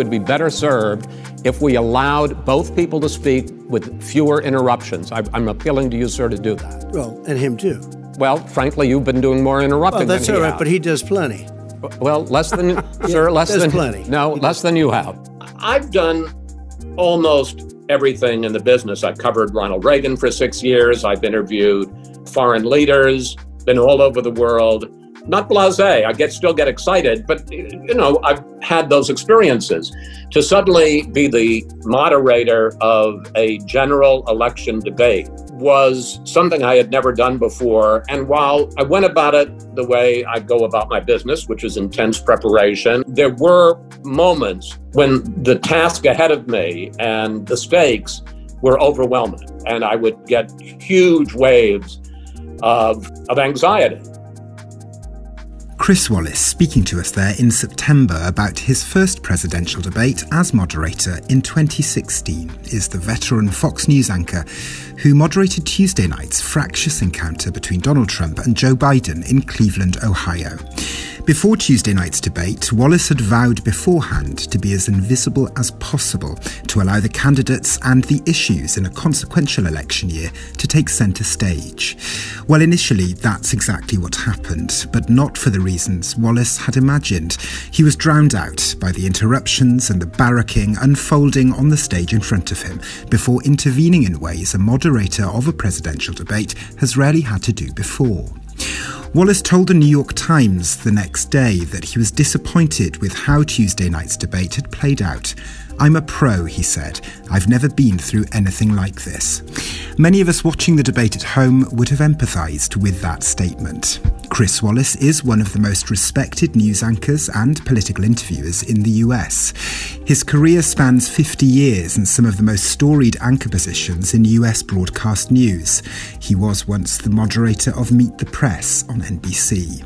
country would be better served if we allowed both people to speak with fewer interruptions. I, am appealing to you, sir, to do that. Well, and him too. Well, frankly, you've been doing more interrupting. Well, that's all right, has. but he does plenty. Well, less than sir, less than plenty. No, He less does. than you have. I've done almost everything in the business. I've covered Ronald Reagan for six years. I've interviewed foreign leaders, been all over the world. Not blasé. I get still get excited, but you know I've had those experiences. To suddenly be the moderator of a general election debate was something I had never done before. And while I went about it the way I go about my business, which is intense preparation, there were moments when the task ahead of me and the stakes were overwhelming. And I would get huge waves of, of anxiety. Chris Wallace speaking to us there in September about his first presidential debate as moderator in 2016 is the veteran Fox News anchor who moderated Tuesday night's fractious encounter between Donald Trump and Joe Biden in Cleveland, Ohio. Before Tuesday night's debate, Wallace had vowed beforehand to be as invisible as possible to allow the candidates and the issues in a consequential election year to take centre stage. Well, initially, that's exactly what happened, but not for the reasons Wallace had imagined. He was drowned out by the interruptions and the barracking unfolding on the stage in front of him before intervening in ways a moderator of a presidential debate has rarely had to do before. Wallace told the New York Times the next day that he was disappointed with how Tuesday night's debate had played out. I'm a pro, he said. I've never been through anything like this. Many of us watching the debate at home would have empathised with that statement. Chris Wallace is one of the most respected news anchors and political interviewers in the US. His career spans 50 years and some of the most storied anchor positions in US broadcast news. He was once the moderator of Meet the Press on NBC.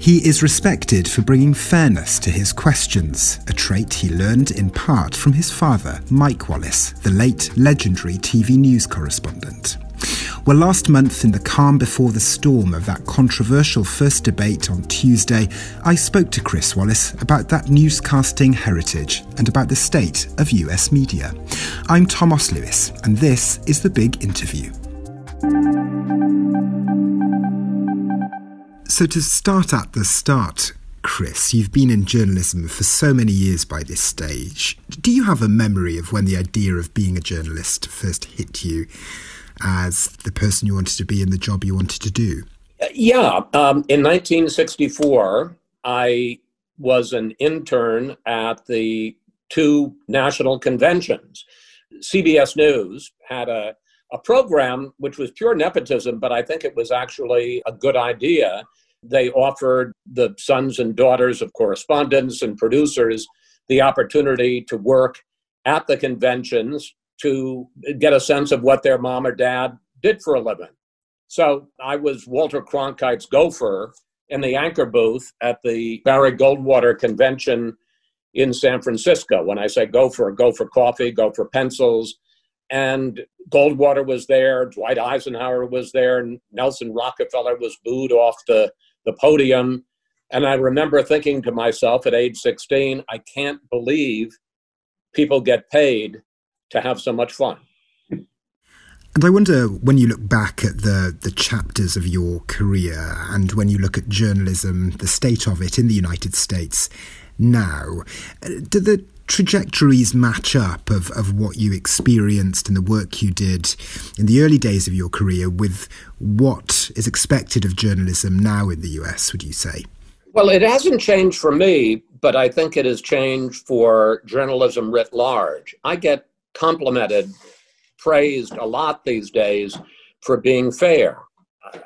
He is respected for bringing fairness to his questions, a trait he learned in part from his father, Mike Wallace, the late legendary TV news correspondent. Well, last month, in the calm before the storm of that controversial first debate on Tuesday, I spoke to Chris Wallace about that newscasting heritage and about the state of US media. I'm Thomas Lewis, and this is The Big Interview. So, to start at the start, Chris, you've been in journalism for so many years by this stage. Do you have a memory of when the idea of being a journalist first hit you as the person you wanted to be and the job you wanted to do? Yeah. Um, in 1964, I was an intern at the two national conventions. CBS News had a, a program which was pure nepotism, but I think it was actually a good idea. They offered the sons and daughters of correspondents and producers the opportunity to work at the conventions to get a sense of what their mom or dad did for a living. So I was Walter Cronkite's gopher in the anchor booth at the Barry Goldwater convention in San Francisco. When I say gopher, go for coffee, go for pencils. And Goldwater was there, Dwight Eisenhower was there, Nelson Rockefeller was booed off the, the podium. And I remember thinking to myself at age 16, I can't believe people get paid to have so much fun. And I wonder when you look back at the, the chapters of your career and when you look at journalism, the state of it in the United States now, do the trajectories match up of, of what you experienced and the work you did in the early days of your career with what is expected of journalism now in the US, would you say? Well, it hasn't changed for me, but I think it has changed for journalism writ large. I get complimented, praised a lot these days for being fair.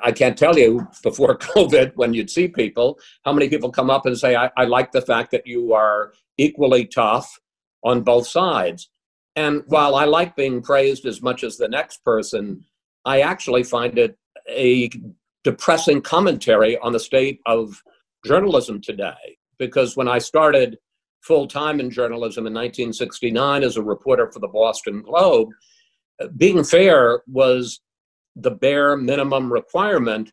I can't tell you before COVID, when you'd see people, how many people come up and say, I, I like the fact that you are equally tough on both sides. And while I like being praised as much as the next person, I actually find it a depressing commentary on the state of journalism today. Because when I started full time in journalism in 1969 as a reporter for the Boston Globe, being fair was the bare minimum requirement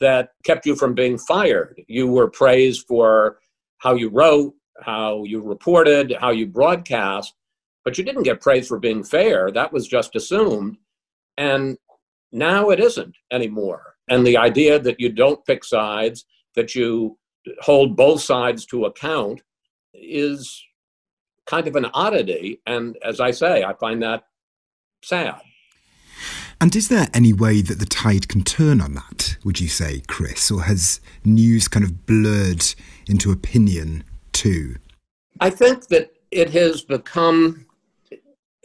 that kept you from being fired. You were praised for how you wrote, how you reported, how you broadcast, but you didn't get praised for being fair. That was just assumed. And now it isn't anymore. And the idea that you don't pick sides, that you hold both sides to account, is kind of an oddity. And as I say, I find that sad. And is there any way that the tide can turn on that, would you say, Chris? Or has news kind of blurred into opinion too? I think that it has become,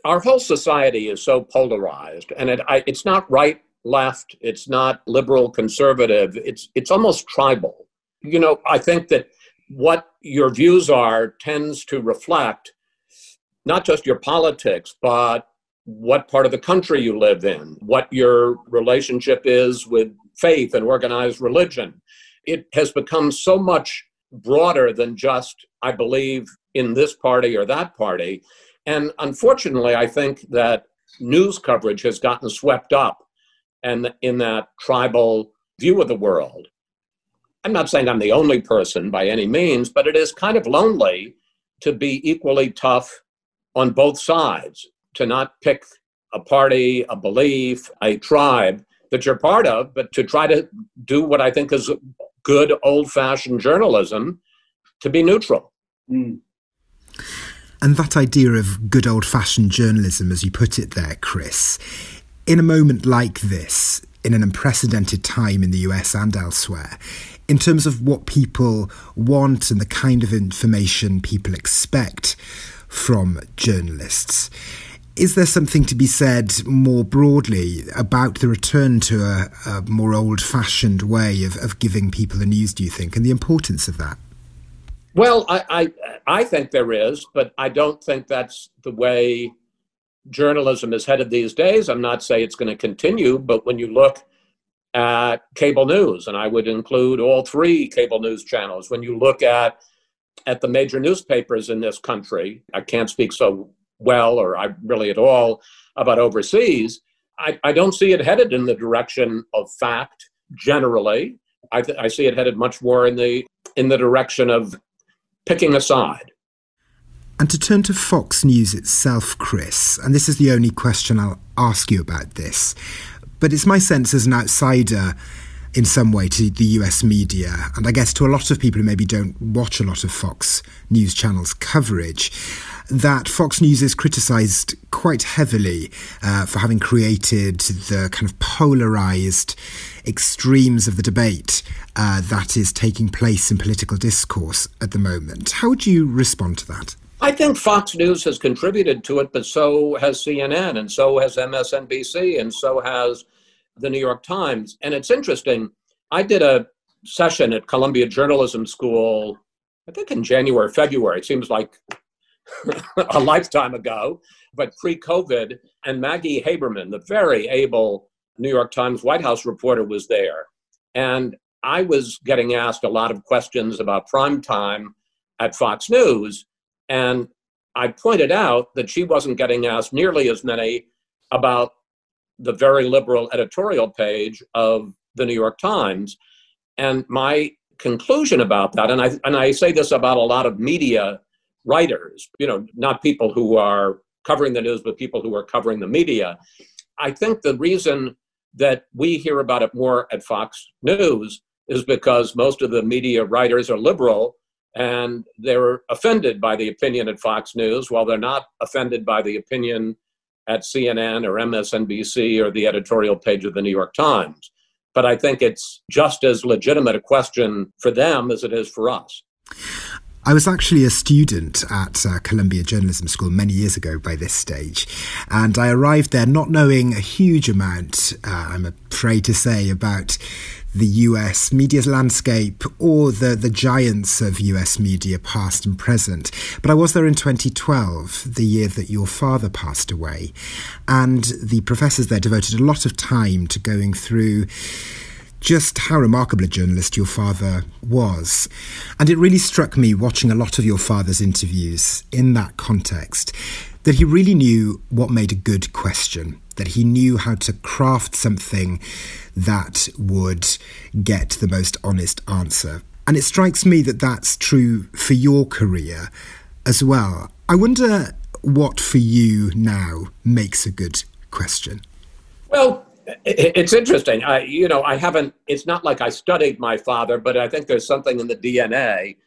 our whole society is so polarized, and it, I, it's not right, left, it's not liberal, conservative, it's, it's almost tribal. You know, I think that what your views are tends to reflect not just your politics, but what part of the country you live in, what your relationship is with faith and organized religion. It has become so much broader than just, I believe in this party or that party. And unfortunately, I think that news coverage has gotten swept up and in that tribal view of the world. I'm not saying I'm the only person by any means, but it is kind of lonely to be equally tough on both sides, to not pick a party, a belief, a tribe that you're part of, but to try to do what I think is good old fashioned journalism to be neutral. Mm. And that idea of good old fashioned journalism, as you put it there, Chris, in a moment like this, in an unprecedented time in the US and elsewhere, in terms of what people want and the kind of information people expect from journalists. Is there something to be said more broadly about the return to a, a more old fashioned way of, of giving people the news, do you think, and the importance of that? Well, I, I, I think there is, but I don't think that's the way journalism is headed these days. I'm not saying it's going to continue, but when you look at cable news, and I would include all three cable news channels, when you look at at the major newspapers in this country. I can't speak so well or I really at all about overseas. I, I don't see it headed in the direction of fact generally. I, th- I see it headed much more in the in the direction of picking a side. And to turn to Fox News itself, Chris, and this is the only question I'll ask you about this, but it's my sense as an outsider in some way to the US media, and I guess to a lot of people who maybe don't watch a lot of Fox News channels coverage, that Fox News is criticised quite heavily uh, for having created the kind of polarised extremes of the debate uh, that is taking place in political discourse at the moment. How would you respond to that? I think Fox News has contributed to it, but so has CNN, and so has MSNBC, and so has the New York Times. And it's interesting. I did a session at Columbia Journalism School, I think in January, February. It seems like a lifetime ago, but pre COVID. And Maggie Haberman, the very able New York Times White House reporter, was there. And I was getting asked a lot of questions about prime time at Fox News. And I pointed out that she wasn't getting asked nearly as many about the very liberal editorial page of the New York Times. And my conclusion about that, and I, and I say this about a lot of media writers, you know, not people who are covering the news, but people who are covering the media. I think the reason that we hear about it more at Fox News is because most of the media writers are liberal and they're offended by the opinion at Fox News while they're not offended by the opinion at CNN or MSNBC or the editorial page of the New York Times. But I think it's just as legitimate a question for them as it is for us. I was actually a student at uh, Columbia Journalism School many years ago by this stage, and I arrived there not knowing a huge amount, uh, I'm afraid to say, about the US media's landscape or the, the giants of US media, past and present. But I was there in 2012, the year that your father passed away. And the professors there devoted a lot of time to going through just how remarkable a journalist your father was. And it really struck me watching a lot of your father's interviews in that context that he really knew what made a good question, that he knew how to craft something that would get the most honest answer. And it strikes me that that's true for your career as well. I wonder what for you now makes a good question. Well, it's interesting. I, you know, I haven't. It's not like I studied my father, but I think there's something in the DNA.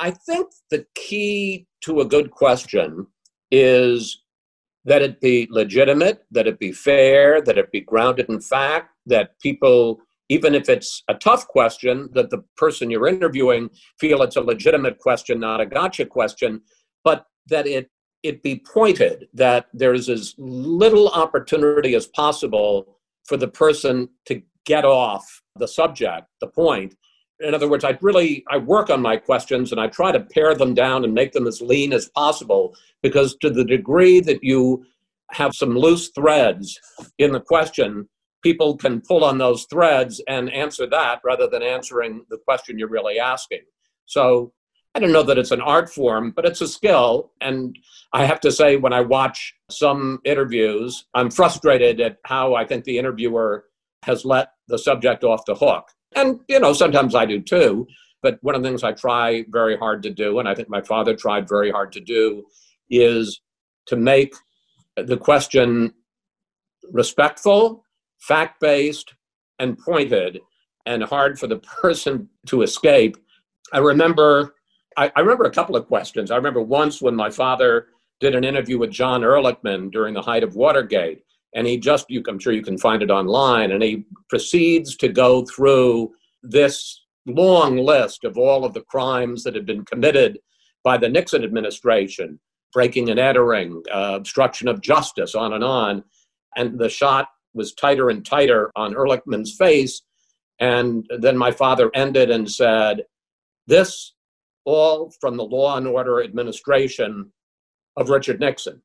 I think the key to a good question is that it be legitimate, that it be fair, that it be grounded in fact, that people, even if it's a tough question, that the person you're interviewing feel it's a legitimate question, not a gotcha question, but that it it be pointed, that there's as little opportunity as possible for the person to get off the subject, the point. In other words, I really I work on my questions and I try to pare them down and make them as lean as possible because to the degree that you have some loose threads in the question, people can pull on those threads and answer that rather than answering the question you're really asking. So I don't know that it's an art form, but it's a skill. And I have to say, when I watch some interviews, I'm frustrated at how I think the interviewer has let the subject off the hook. And, you know, sometimes I do too. But one of the things I try very hard to do, and I think my father tried very hard to do, is to make the question respectful, fact based, and pointed, and hard for the person to escape. I remember, I, I, remember a couple of questions. I remember once when my father did an interview with John Ehrlichman during the height of Watergate, and he just, you, I'm sure you can find it online, and he proceeds to go through this long list of all of the crimes that had been committed by the Nixon administration breaking and entering, uh, obstruction of justice, on and on. And the shot was tighter and tighter on Ehrlichman's face. And then my father ended and said, This all from the law and order administration of Richard Nixon.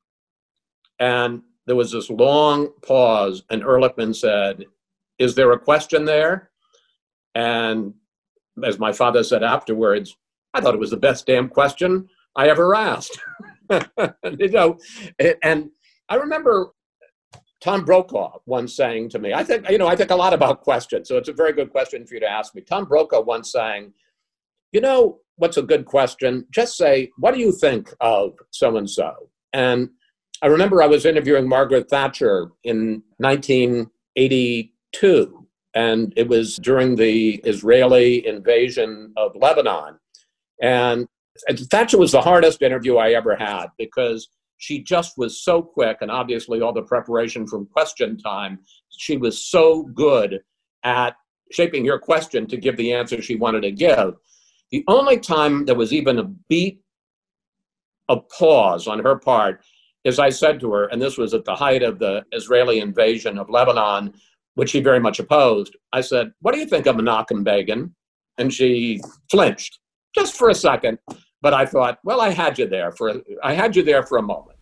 And there was this long pause, and Ehrlichman said, Is there a question there? And as my father said afterwards, I thought it was the best damn question I ever asked. you know, and I remember Tom Brokaw once saying to me, I think, you know, I think a lot about questions, so it's a very good question for you to ask me. Tom Brokaw once saying, you know, what's a good question? Just say, what do you think of so and so? And I remember I was interviewing Margaret Thatcher in 1982, and it was during the Israeli invasion of Lebanon. And Thatcher was the hardest interview I ever had because she just was so quick, and obviously all the preparation from question time. She was so good at shaping your question to give the answer she wanted to give. The only time there was even a beat of pause on her part is I said to her, and this was at the height of the Israeli invasion of Lebanon, which she very much opposed. I said, What do you think of Menachem Begin? And she flinched just for a second. But I thought, well, I had you there for I had you there for a moment.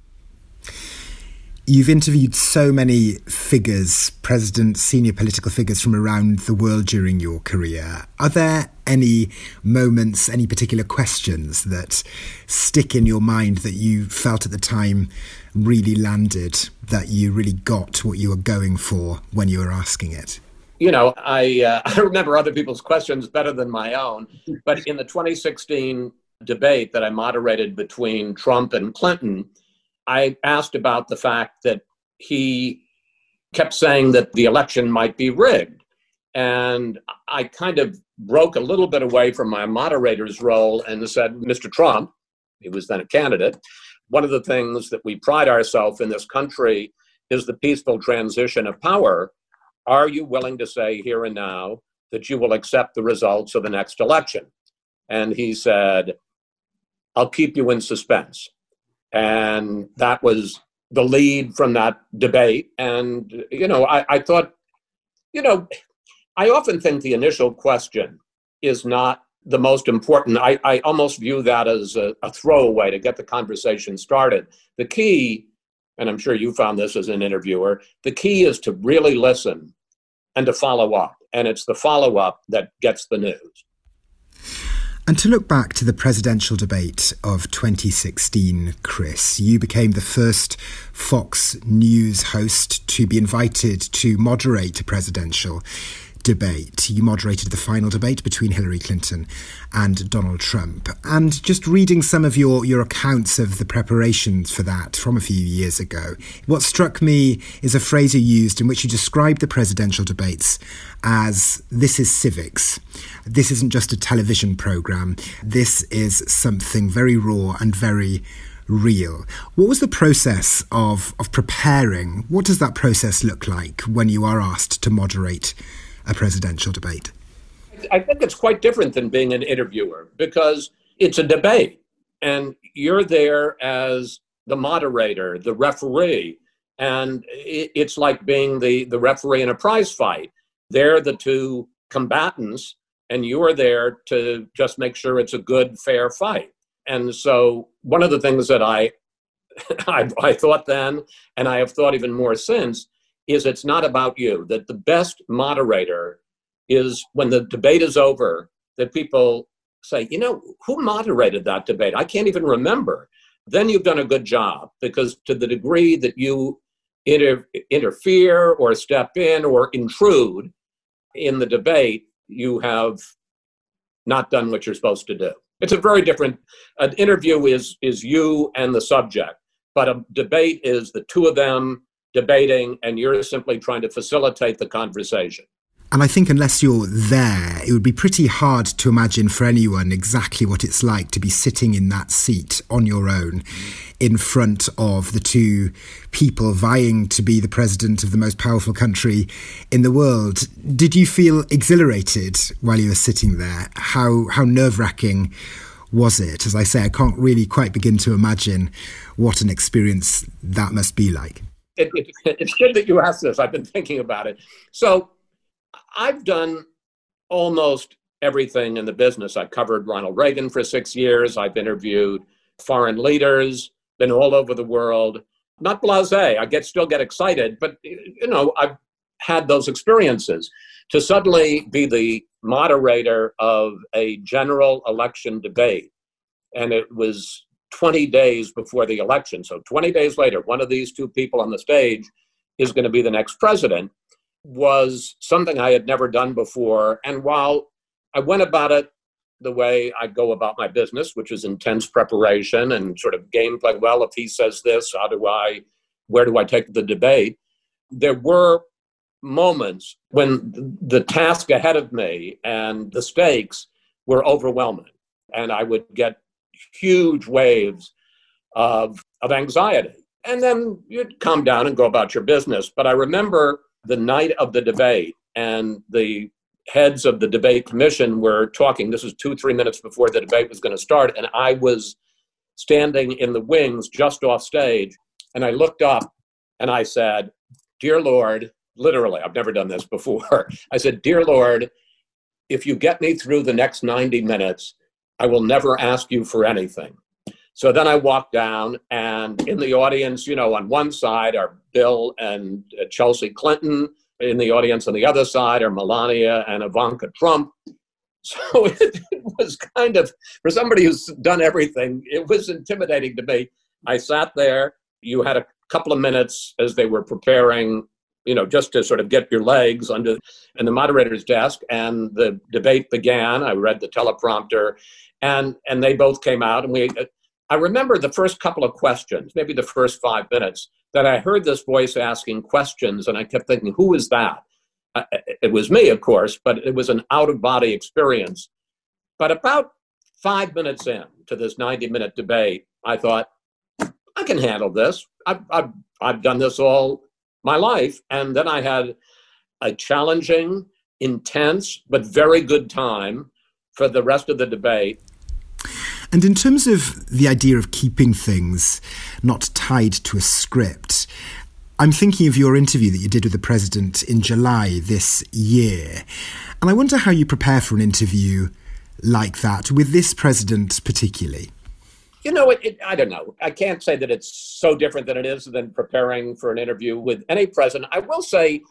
You've interviewed so many figures, presidents, senior political figures from around the world during your career. Are there any moments, any particular questions that stick in your mind that you felt at the time really landed, that you really got what you were going for when you were asking it? you know, I uh, I remember other people's questions better than my own. But in the 2016 debate that I moderated between Trump and Clinton, I asked about the fact that he kept saying that the election might be rigged. And I kind of broke a little bit away from my moderator's role and said, Mr. Trump, he was then a candidate, one of the things that we pride ourselves in this country is the peaceful transition of power are you willing to say here and now that you will accept the results of the next election? And he said, I'll keep you in suspense. And that was the lead from that debate. And, you know, I, I thought, you know, I often think the initial question is not the most important. I, I almost view that as a, a throwaway to get the conversation started. The key and I'm sure you found this as an interviewer, the key is to really listen and to follow up. And it's the follow up that gets the news. And to look back to the presidential debate of 2016, Chris, you became the first Fox News host to be invited to moderate a presidential debate. You moderated the final debate between Hillary Clinton and Donald Trump. And just reading some of your, your accounts of the preparations for that from a few years ago, what struck me is a phrase you used in which you described the presidential debates as this is civics. This isn't just a television program. This is something very raw and very real. What was the process of, of preparing? What does that process look like when you are asked to moderate a presidential debate? I think it's quite different than being an interviewer because it's a debate and you're there as the moderator, the referee, and it's like being the, the referee in a prize fight. They're the two combatants, and you're there to just make sure it's a good, fair fight. And so, one of the things that I, I, I thought then, and I have thought even more since, is it's not about you. That the best moderator is when the debate is over, that people say, you know, who moderated that debate? I can't even remember. Then you've done a good job because to the degree that you inter- interfere or step in or intrude in the debate, you have not done what you're supposed to do. It's a very different. An interview is is you and the subject, but a debate is the two of them debating, and you're simply trying to facilitate the conversation. And I think unless you're there, it would be pretty hard to imagine for anyone exactly what it's like to be sitting in that seat on your own in front of the two people vying to be the president of the most powerful country in the world. Did you feel exhilarated while you were sitting there? How, how nerve wracking was it? As I say, I can't really quite begin to imagine what an experience that must be like. It, it, it's good that you asked this. I've been thinking about it. So, I've done almost everything in the business. I covered Ronald Reagan for six years. I've interviewed foreign leaders, been all over the world. Not blasé. I get still get excited, but you know, I've had those experiences. To suddenly be the moderator of a general election debate, and it was 20 days before the election. So 20 days later, one of these two people on the stage is going to be the next president was something I had never done before. And while I went about it the way I go about my business, which is intense preparation and sort of gameplay, well, if he says this, how do I, where do I take the debate? There were moments when the task ahead of me and the stakes were overwhelming. And I would get huge waves of, of anxiety. And then you'd calm down and go about your business. But I remember the night of the debate, and the heads of the debate commission were talking. This was two, three minutes before the debate was going to start, and I was standing in the wings just off stage, and I looked up and I said, Dear Lord, literally, I've never done this before. I said, Dear Lord, if you get me through the next 90 minutes, I will never ask you for anything. So then I walked down, and in the audience, you know, on one side are Bill and uh, Chelsea Clinton. In the audience on the other side are Melania and Ivanka Trump. So it, was kind of, for somebody who's done everything, it was intimidating to me. I sat there. You had a couple of minutes as they were preparing, you know, just to sort of get your legs under in the moderator's desk, and the debate began. I read the teleprompter, and and they both came out, and we I remember the first couple of questions, maybe the first five minutes, that I heard this voice asking questions, and I kept thinking, who is that? It was me, of course, but it was an out of body experience. But about five minutes in to this 90 minute debate, I thought, I can handle this. I've, I've, I've done this all my life. And then I had a challenging, intense, but very good time for the rest of the debate. And in terms of the idea of keeping things not tied to a script, I'm thinking of your interview that you did with the president in July this year. And I wonder how you prepare for an interview like that with this president particularly. You know, it, it, I don't know. I can't say that it's so different than it is than preparing for an interview with any president. I will say,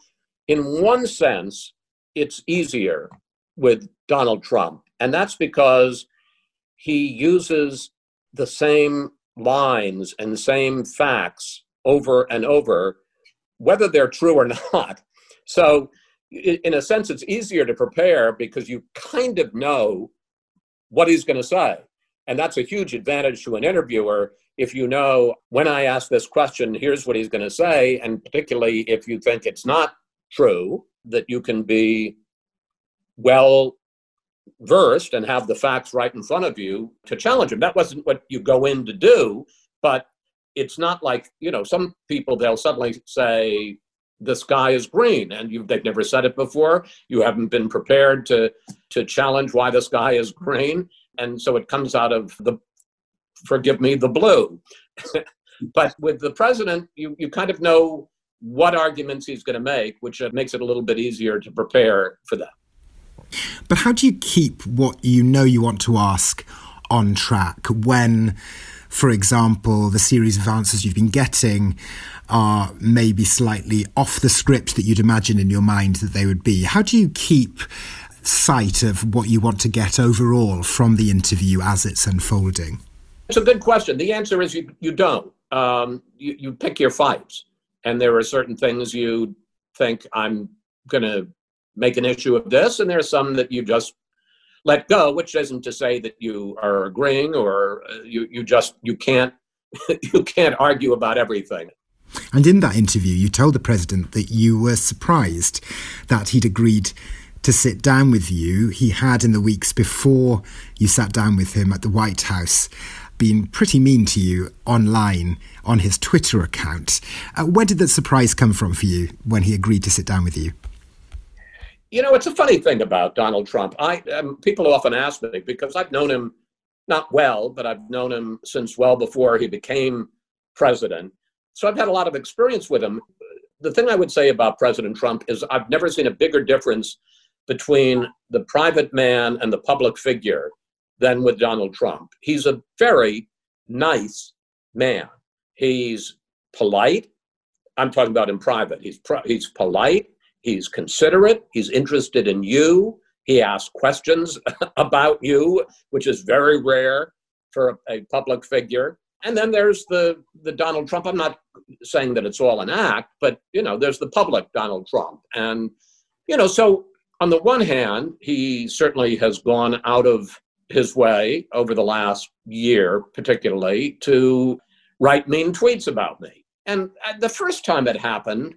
in one sense, it's easier with Donald Trump. And that's because he uses the same lines and same facts over and over, whether they're true or not. So in a sense, it's easier to prepare because you kind of know what he's going to say. And that's a huge advantage to an interviewer if you know when I ask this question, here's what he's going to say. And particularly if you think it's not true, that you can be well versed and have the facts right in front of you to challenge him. That wasn't what you go in to do, but it's not like, you know, some people, they'll suddenly say, the sky is green and you they've never said it before you haven't been prepared to to challenge why the sky is green and so it comes out of the forgive me the blue but with the president you you kind of know what arguments he's going to make which uh, makes it a little bit easier to prepare for that but how do you keep what you know you want to ask on track when, for example, the series of answers you've been getting are maybe slightly off the script that you'd imagine in your mind that they would be? How do you keep sight of what you want to get overall from the interview as it's unfolding? It's a good question. The answer is you, you don't. Um, you, you pick your fights. And there are certain things you think I'm going to make an issue of this, and there's some that you just let go, which isn't to say that you are agreeing or uh, you, you just you can't you can't argue about everything. And in that interview, you told the president that you were surprised that he'd agreed to sit down with you. He had, in the weeks before you sat down with him at the White House, been pretty mean to you online on his Twitter account. Uh, where did that surprise come from for you when he agreed to sit down with you? You know, it's a funny thing about Donald Trump. I um, people often ask me because I've known him not well, but I've known him since well before he became president. So I've had a lot of experience with him. The thing I would say about President Trump is I've never seen a bigger difference between the private man and the public figure than with Donald Trump. He's a very nice man. He's polite. I'm talking about in private. He's he's polite. He's considerate. He's interested in you. He asks questions about you, which is very rare for a, a public figure. And then there's the the Donald Trump. I'm not saying that it's all an act, but you know, there's the public Donald Trump. And you know, so on the one hand, he certainly has gone out of his way over the last year, particularly, to write mean tweets about me. And uh, the first time it happened,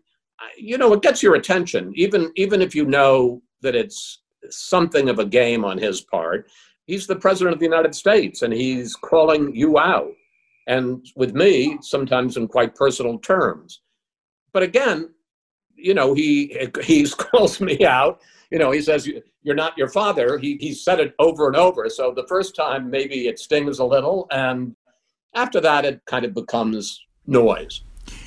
you know, it gets your attention, even even if you know that it's something of a game on his part. He's the president of the United States, and he's calling you out, and with me, sometimes in quite personal terms. But again, you know, he he calls me out. You know, he says you're not your father. He he said it over and over. So the first time, maybe it stings a little, and after that, it kind of becomes noise.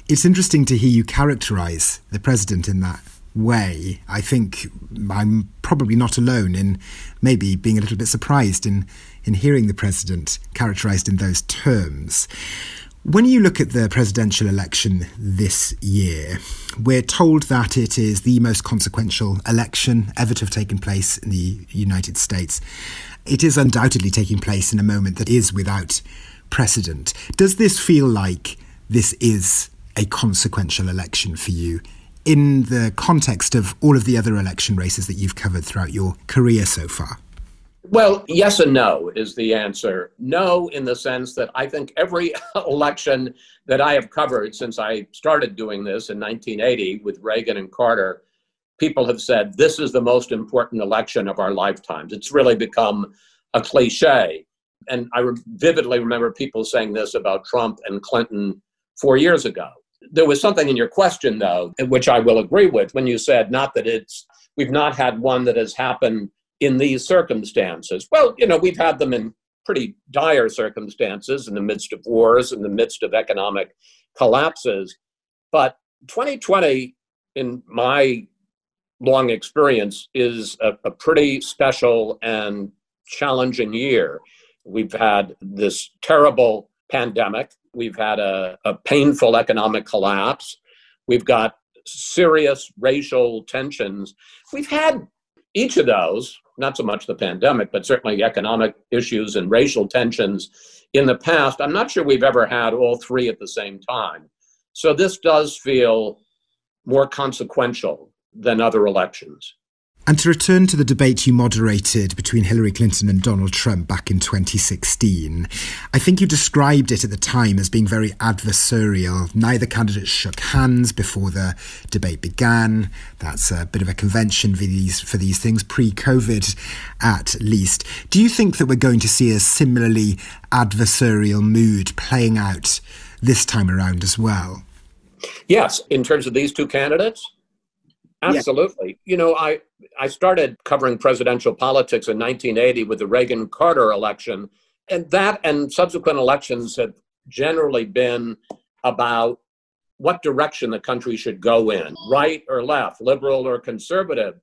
It's interesting to hear you characterize the president in that way. I think I'm probably not alone in maybe being a little bit surprised in, in hearing the president characterized in those terms. When you look at the presidential election this year, we're told that it is the most consequential election ever to have taken place in the United States. It is undoubtedly taking place in a moment that is without precedent. Does this feel like this is a consequential election for you in the context of all of the other election races that you've covered throughout your career so far? Well, yes and no is the answer. No, in the sense that I think every election that I have covered since I started doing this in 1980 with Reagan and Carter, people have said this is the most important election of our lifetimes. It's really become a cliche. And I vividly remember people saying this about Trump and Clinton four years ago. There was something in your question, though, which I will agree with when you said not that it's, we've not had one that has happened in these circumstances. Well, you know, we've had them in pretty dire circumstances in the midst of wars, in the midst of economic collapses. But 2020, in my long experience, is a, a pretty special and challenging year. We've had this terrible pandemic We've had a, a painful economic collapse. We've got serious racial tensions. We've had each of those, not so much the pandemic, but certainly economic issues and racial tensions in the past. I'm not sure we've ever had all three at the same time. So this does feel more consequential than other elections. And to return to the debate you moderated between Hillary Clinton and Donald Trump back in 2016, I think you described it at the time as being very adversarial. Neither candidate shook hands before the debate began. That's a bit of a convention for these, for these things, pre COVID at least. Do you think that we're going to see a similarly adversarial mood playing out this time around as well? Yes, in terms of these two candidates. Absolutely. Yeah. You know, I I started covering presidential politics in 1980 with the Reagan Carter election, and that and subsequent elections have generally been about what direction the country should go in, right or left, liberal or conservative.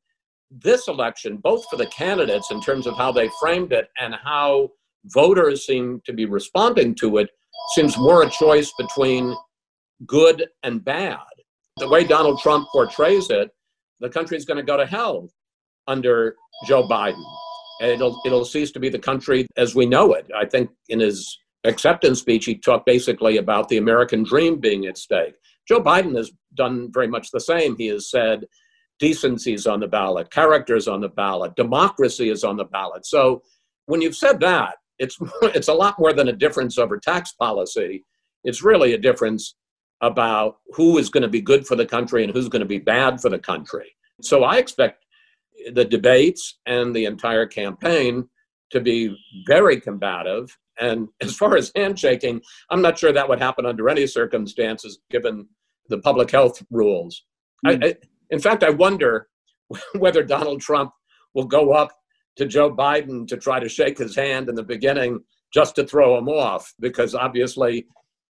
This election, both for the candidates in terms of how they framed it and how voters seem to be responding to it, seems more a choice between good and bad. The way Donald Trump portrays it, the country is going to go to hell under Joe Biden. And it'll it'll cease to be the country as we know it. I think in his acceptance speech he talked basically about the American dream being at stake. Joe Biden has done very much the same. He has said decency is on the ballot, character is on the ballot, democracy is on the ballot. So when you've said that, it's it's a lot more than a difference over tax policy. It's really a difference about who is going to be good for the country and who's going to be bad for the country. So I expect the debates and the entire campaign to be very combative. And as far as handshaking, I'm not sure that would happen under any circumstances given the public health rules. Mm. I, hmm. I, in fact, I wonder whether Donald Trump will go up to Joe Biden to try to shake his hand in the beginning just to throw him off, because obviously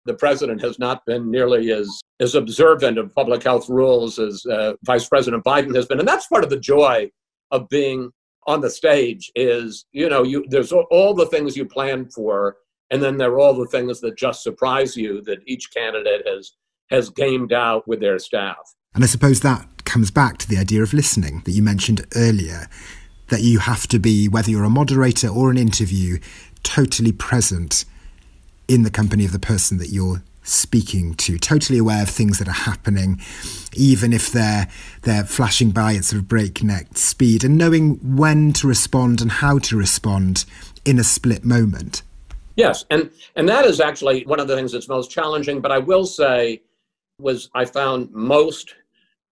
the president has not been nearly as, as observant of public health rules as uh, Vice President Biden has been. And that's part of the joy of being on the stage is, you know, you there's all the things you plan for, and then there are all the things that just surprise you that each candidate has has gamed out with their staff. And I suppose that comes back to the idea of listening that you mentioned earlier, that you have to be, whether you're a moderator or an interview, totally present in the company of the person that you're speaking to, totally aware of things that are happening, even if they're they're flashing by at sort of breakneck speed, and knowing when to respond and how to respond in a split moment. Yes, and and that is actually one of the things that's most challenging. But I will say, was I found most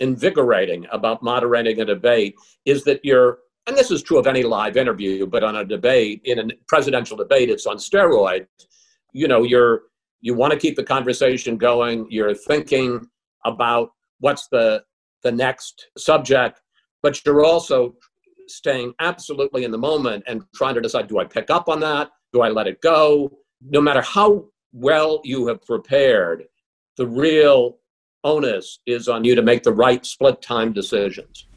invigorating about moderating a debate is that you're and this is true of any live interview, but on a debate, in a presidential debate, it's on steroids you know you're you want to keep the conversation going you're thinking about what's the the next subject but you're also staying absolutely in the moment and trying to decide do i pick up on that? Do i let it go? No matter how well you have prepared the real onus is on you to make the right split time decisions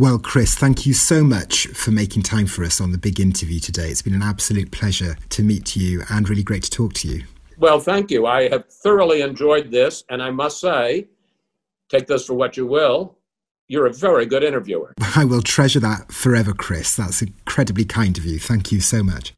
well, Chris, thank you so much for making time for us on the big interview today. It's been an absolute pleasure to meet you and really great to talk to you. Well, thank you. I have thoroughly enjoyed this, and I must say, take this for what you will. You're a very good interviewer. I will treasure that forever, Chris. That's incredibly kind of you. Thank you so much.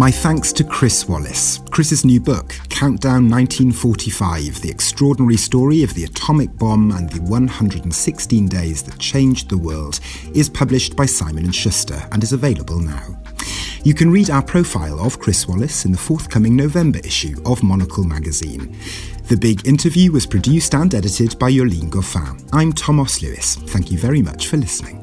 My thanks to Chris Wallace. Chris's new book, Countdown 1945 The Extraordinary Story of the Atomic Bomb and the 116 Days That Changed the World, is published by Simon & Schuster and is available now. You can read our profile of Chris Wallace in the forthcoming November issue of Monocle magazine. The big interview was produced and edited by Yolene Goffin. I'm Thomas Lewis. Thank you very much for listening.